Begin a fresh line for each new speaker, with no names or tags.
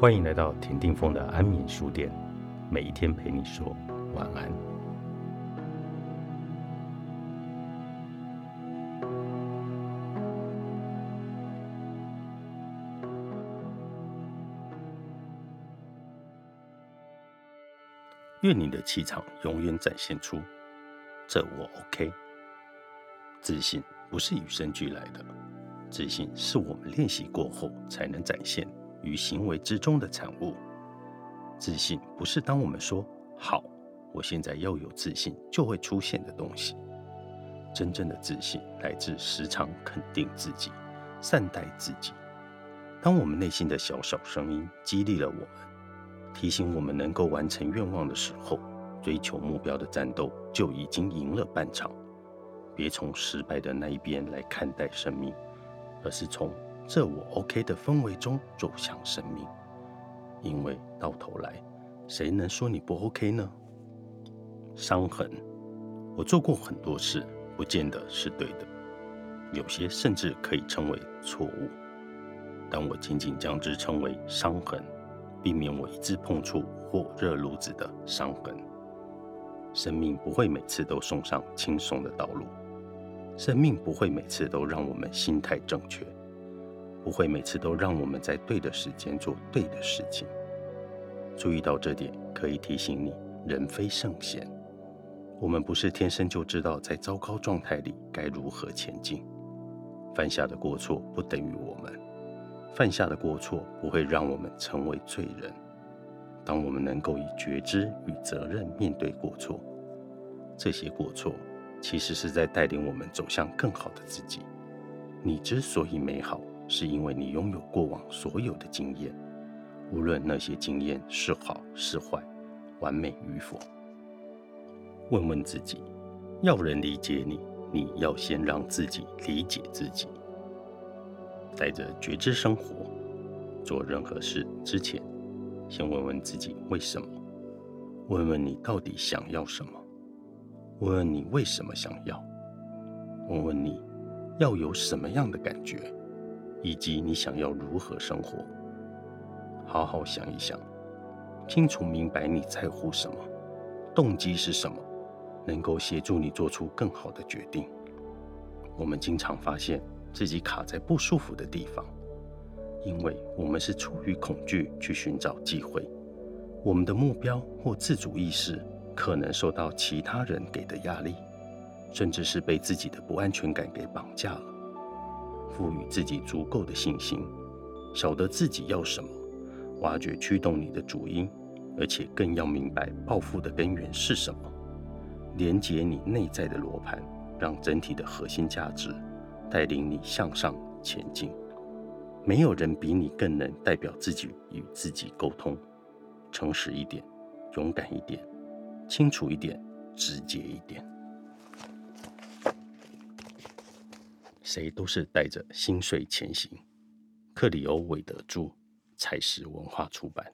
欢迎来到田定峰的安眠书店，每一天陪你说晚安。愿你的气场永远展现出，这我 OK。自信不是与生俱来的，自信是我们练习过后才能展现。与行为之中的产物，自信不是当我们说“好，我现在要有自信”就会出现的东西。真正的自信来自时常肯定自己、善待自己。当我们内心的小小声音激励了我们，提醒我们能够完成愿望的时候，追求目标的战斗就已经赢了半场。别从失败的那一边来看待生命，而是从。这我 OK 的氛围中走向生命，因为到头来，谁能说你不 OK 呢？伤痕，我做过很多事，不见得是对的，有些甚至可以称为错误，但我仅仅将之称为伤痕，避免我一直碰触火热炉子的伤痕。生命不会每次都送上轻松的道路，生命不会每次都让我们心态正确。不会每次都让我们在对的时间做对的事情。注意到这点，可以提醒你：人非圣贤，我们不是天生就知道在糟糕状态里该如何前进。犯下的过错不等于我们，犯下的过错不会让我们成为罪人。当我们能够以觉知与责任面对过错，这些过错其实是在带领我们走向更好的自己。你之所以美好。是因为你拥有过往所有的经验，无论那些经验是好是坏，完美与否。问问自己，要人理解你，你要先让自己理解自己。带着觉知生活，做任何事之前，先问问自己为什么？问问你到底想要什么？问问你为什么想要？问问你要有什么样的感觉？以及你想要如何生活，好好想一想，清楚明白你在乎什么，动机是什么，能够协助你做出更好的决定。我们经常发现自己卡在不舒服的地方，因为我们是出于恐惧去寻找机会，我们的目标或自主意识可能受到其他人给的压力，甚至是被自己的不安全感给绑架了。赋予自己足够的信心，晓得自己要什么，挖掘驱动你的主因，而且更要明白报复的根源是什么，连接你内在的罗盘，让整体的核心价值带领你向上前进。没有人比你更能代表自己与自己沟通，诚实一点，勇敢一点，清楚一点，直接一点。谁都是带着心碎前行。克里欧·韦德著，采石文化出版。